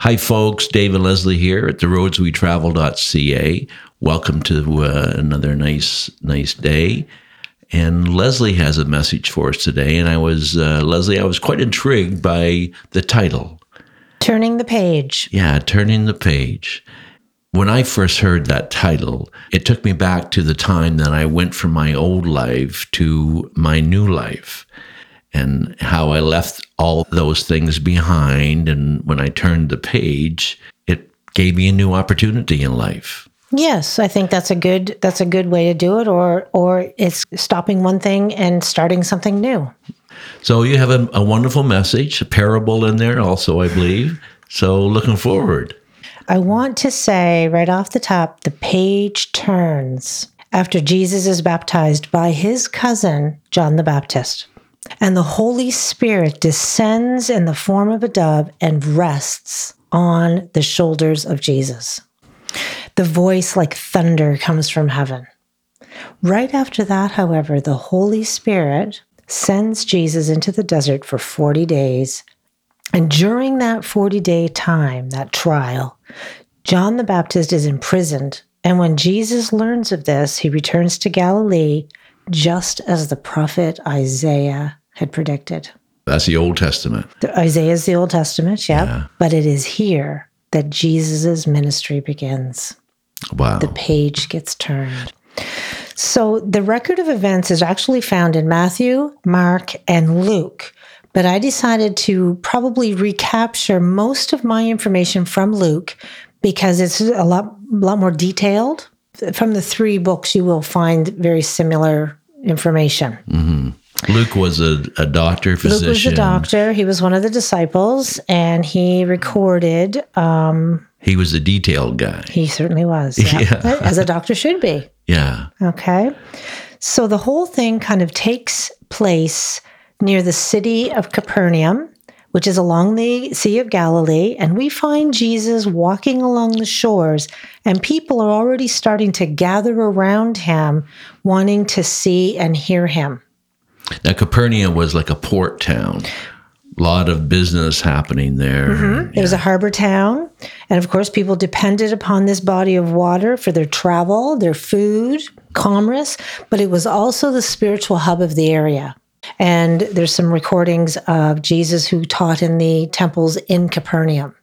Hi, folks. Dave and Leslie here at the roadswetravel.ca. Welcome to uh, another nice, nice day. And Leslie has a message for us today. And I was, uh, Leslie, I was quite intrigued by the title. Turning the page. Yeah, Turning the Page. When I first heard that title, it took me back to the time that I went from my old life to my new life and how I left all those things behind. And when I turned the page, it gave me a new opportunity in life. Yes, I think that's a good that's a good way to do it or or it's stopping one thing and starting something new. So you have a, a wonderful message, a parable in there also, I believe. So looking forward. I want to say right off the top the page turns after Jesus is baptized by his cousin John the Baptist. And the Holy Spirit descends in the form of a dove and rests on the shoulders of Jesus. The voice like thunder comes from heaven. Right after that, however, the Holy Spirit sends Jesus into the desert for 40 days. And during that 40 day time, that trial, John the Baptist is imprisoned. And when Jesus learns of this, he returns to Galilee just as the prophet Isaiah had predicted. That's the Old Testament. The, Isaiah is the Old Testament, yep. yeah. But it is here that Jesus' ministry begins. Wow. The page gets turned. So the record of events is actually found in Matthew, Mark, and Luke. But I decided to probably recapture most of my information from Luke because it's a lot, lot more detailed. From the three books, you will find very similar information. Mm-hmm. Luke was a, a doctor, physician. Luke was a doctor. He was one of the disciples, and he recorded. Um, he was a detailed guy. He certainly was. Yeah. yeah. As a doctor should be. Yeah. Okay. So the whole thing kind of takes place near the city of Capernaum, which is along the Sea of Galilee. And we find Jesus walking along the shores, and people are already starting to gather around him, wanting to see and hear him. Now, Capernaum was like a port town. A lot of business happening there. Mm-hmm. It was a harbor town. And of course, people depended upon this body of water for their travel, their food, commerce, but it was also the spiritual hub of the area. And there's some recordings of Jesus who taught in the temples in Capernaum.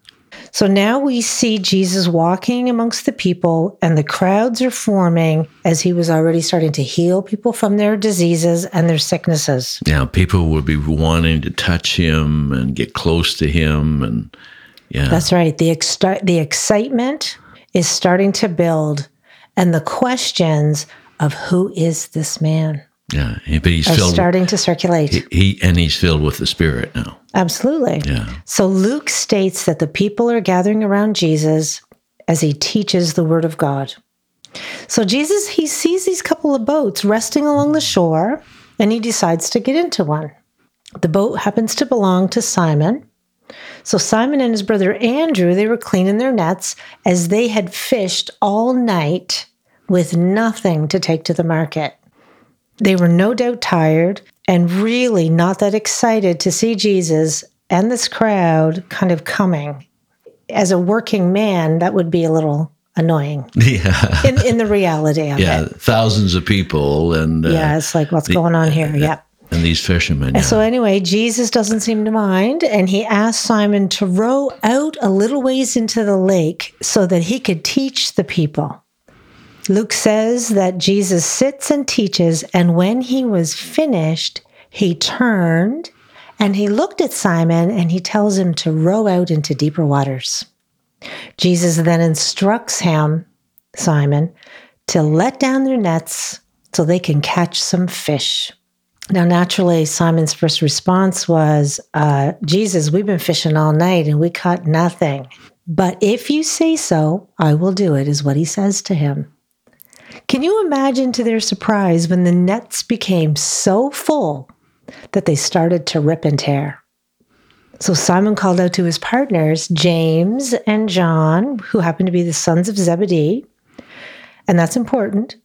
So now we see Jesus walking amongst the people, and the crowds are forming as he was already starting to heal people from their diseases and their sicknesses. Yeah, people would be wanting to touch him and get close to him. And yeah. That's right. The, ex- the excitement is starting to build, and the questions of who is this man? Yeah, but he's filled, starting to circulate. He, he, and he's filled with the Spirit now. Absolutely. Yeah. So Luke states that the people are gathering around Jesus as he teaches the Word of God. So Jesus he sees these couple of boats resting along the shore, and he decides to get into one. The boat happens to belong to Simon. So Simon and his brother Andrew they were cleaning their nets as they had fished all night with nothing to take to the market. They were no doubt tired and really not that excited to see Jesus and this crowd kind of coming. As a working man, that would be a little annoying. Yeah. In, in the reality of yeah, it. Yeah, thousands of people. and uh, Yeah, it's like, what's the, going on here? Uh, yep. And these fishermen. Yeah. So, anyway, Jesus doesn't seem to mind. And he asked Simon to row out a little ways into the lake so that he could teach the people. Luke says that Jesus sits and teaches, and when he was finished, he turned and he looked at Simon and he tells him to row out into deeper waters. Jesus then instructs him, Simon, to let down their nets so they can catch some fish. Now, naturally, Simon's first response was, uh, Jesus, we've been fishing all night and we caught nothing. But if you say so, I will do it, is what he says to him. Can you imagine to their surprise when the nets became so full that they started to rip and tear? So Simon called out to his partners, James and John, who happened to be the sons of Zebedee. And that's important.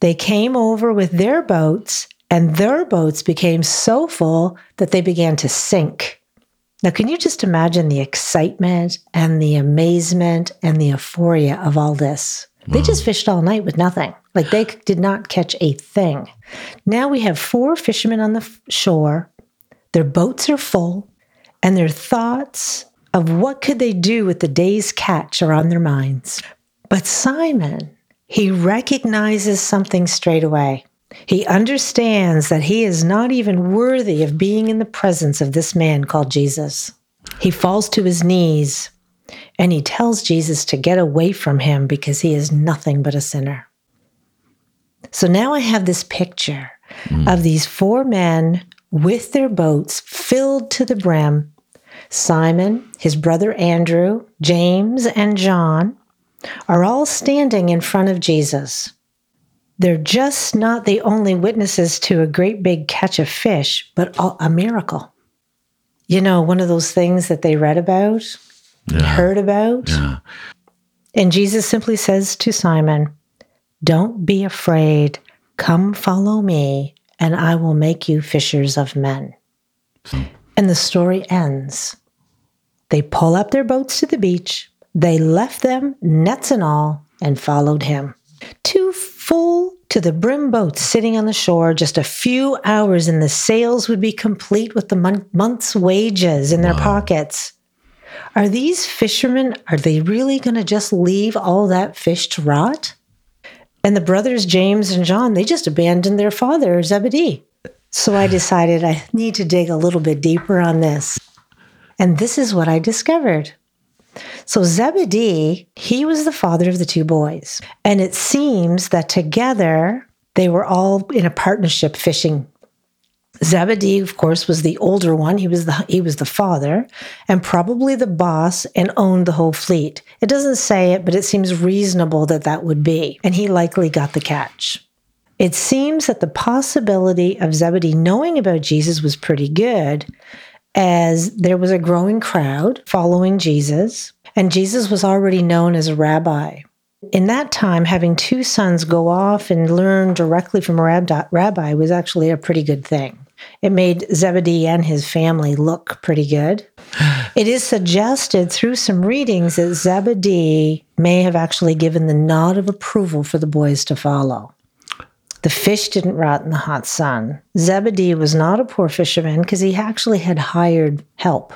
They came over with their boats, and their boats became so full that they began to sink. Now, can you just imagine the excitement and the amazement and the euphoria of all this? They just fished all night with nothing. Like they did not catch a thing. Now we have four fishermen on the f- shore. Their boats are full, and their thoughts of what could they do with the day's catch are on their minds. But Simon, he recognizes something straight away. He understands that he is not even worthy of being in the presence of this man called Jesus. He falls to his knees and he tells Jesus to get away from him because he is nothing but a sinner. So now I have this picture hmm. of these four men with their boats filled to the brim Simon, his brother Andrew, James, and John are all standing in front of Jesus. They're just not the only witnesses to a great big catch of fish, but a miracle. You know, one of those things that they read about, Yeah. heard about. Yeah. And Jesus simply says to Simon, Don't be afraid. Come follow me, and I will make you fishers of men. And the story ends. They pull up their boats to the beach. They left them, nets and all, and followed him. Two full to the brim boats sitting on the shore, just a few hours, and the sales would be complete with the mon- month's wages in their pockets. Are these fishermen, are they really going to just leave all that fish to rot? And the brothers James and John, they just abandoned their father, Zebedee. So I decided I need to dig a little bit deeper on this. And this is what I discovered. So Zebedee, he was the father of the two boys. And it seems that together they were all in a partnership fishing Zebedee, of course, was the older one. He was the he was the father, and probably the boss, and owned the whole fleet. It doesn't say it, but it seems reasonable that that would be, and he likely got the catch. It seems that the possibility of Zebedee knowing about Jesus was pretty good, as there was a growing crowd following Jesus, and Jesus was already known as a rabbi. In that time, having two sons go off and learn directly from a rabbi was actually a pretty good thing. It made Zebedee and his family look pretty good. It is suggested through some readings that Zebedee may have actually given the nod of approval for the boys to follow. The fish didn't rot in the hot sun. Zebedee was not a poor fisherman because he actually had hired help.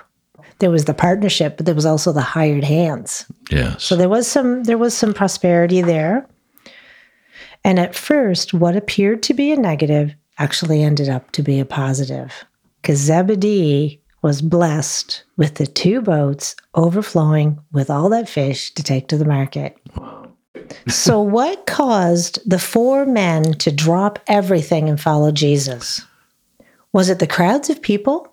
There was the partnership, but there was also the hired hands. Yes. So there was some there was some prosperity there. And at first, what appeared to be a negative actually ended up to be a positive. Because Zebedee was blessed with the two boats overflowing with all that fish to take to the market. so, what caused the four men to drop everything and follow Jesus? Was it the crowds of people?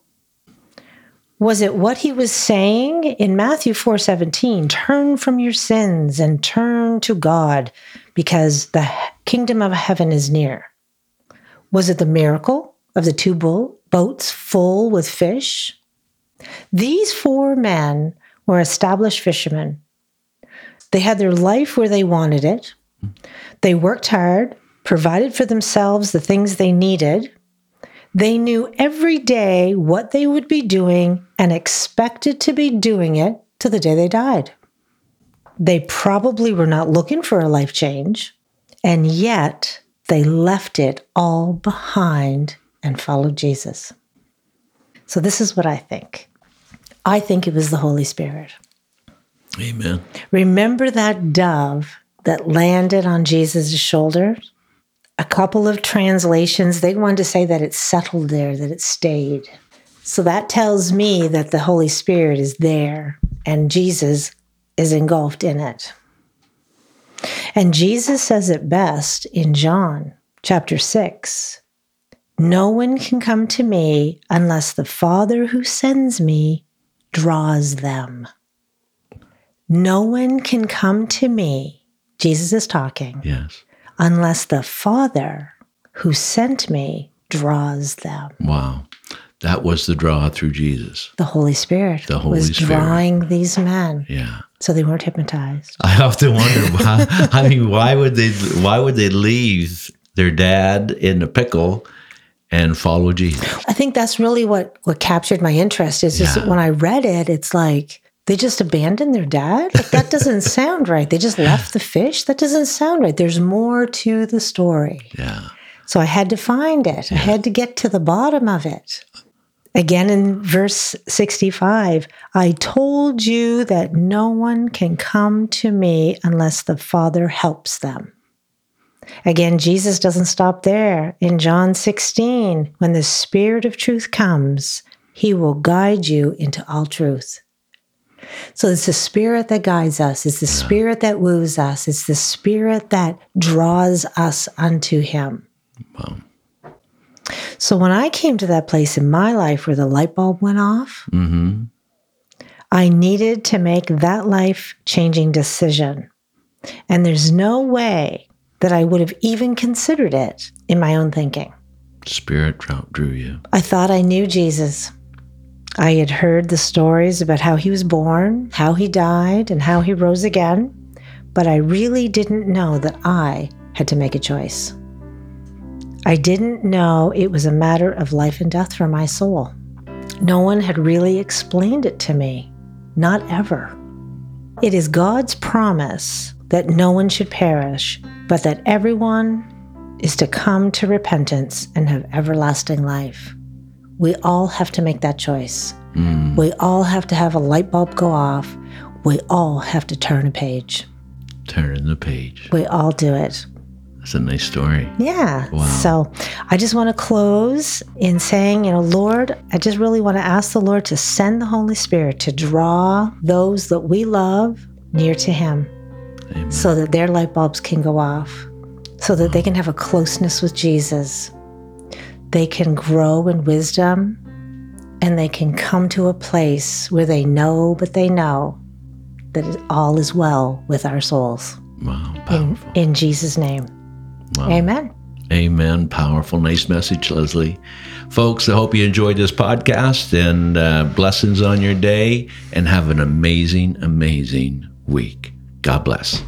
Was it what he was saying in Matthew 4:17, turn from your sins and turn to God because the kingdom of heaven is near? Was it the miracle of the two boats full with fish? These four men were established fishermen. They had their life where they wanted it. They worked hard, provided for themselves the things they needed. They knew every day what they would be doing and expected to be doing it to the day they died. They probably were not looking for a life change, and yet they left it all behind and followed Jesus. So, this is what I think. I think it was the Holy Spirit. Amen. Remember that dove that landed on Jesus' shoulder? A couple of translations, they wanted to say that it settled there, that it stayed. So that tells me that the Holy Spirit is there and Jesus is engulfed in it. And Jesus says it best in John chapter 6 No one can come to me unless the Father who sends me draws them. No one can come to me, Jesus is talking, Yes. unless the Father who sent me draws them. Wow. That was the draw through Jesus. The Holy Spirit The Holy was Spirit. drawing these men, Yeah. so they weren't hypnotized. I often wonder why I mean why would they why would they leave their dad in a pickle and follow Jesus. I think that's really what what captured my interest is just Yeah. when I read it, it's like they just abandoned their dad. Like, that doesn't sound right. They just left the fish. That doesn't sound right. There's more to the story. Yeah. So I had to find it. I had to get to the bottom of it. Again in verse 65, I told you that no one can come to me unless the Father helps them. Again, Jesus doesn't stop there. In John 16, when the Spirit of truth comes, he will guide you into all truth. So it's the Spirit that guides us, it's the Spirit that woos us, it's the Spirit that draws us unto him. Wow. So when I came to that place in my life where the light bulb went off, Mm-hmm. I needed to make that life changing decision. And there's no way that I would have even considered it in my own thinking. Spirit drew drew you. I thought I knew Jesus. I had heard the stories about how he was born, how he died, and how he rose again, but I really didn't know that I had to make a choice. I didn't know it was a matter of life and death for my soul. No one had really explained it to me, not ever. It is God's promise that no one should perish, but that everyone is to come to repentance and have everlasting life. We all have to make that choice. Mm. We all have to have a light bulb go off. We all have to turn a page. Turn the page. We all do it. That's a nice story. Yeah. Wow. So I just want to close in saying, you know, Lord, I just really want to ask the Lord to send the Holy Spirit to draw those that we love near to Him Amen. so that their light bulbs can go off, so that they can have a closeness with Jesus. They can grow in wisdom and they can come to a place where they know, but they know that all is well with our souls. Wow. In, Powerful. in Jesus' name. Wow. Amen. Amen. Powerful. Nice message, Leslie. Folks, I hope you enjoyed this podcast and uh, blessings on your day and have an amazing, amazing week. God bless.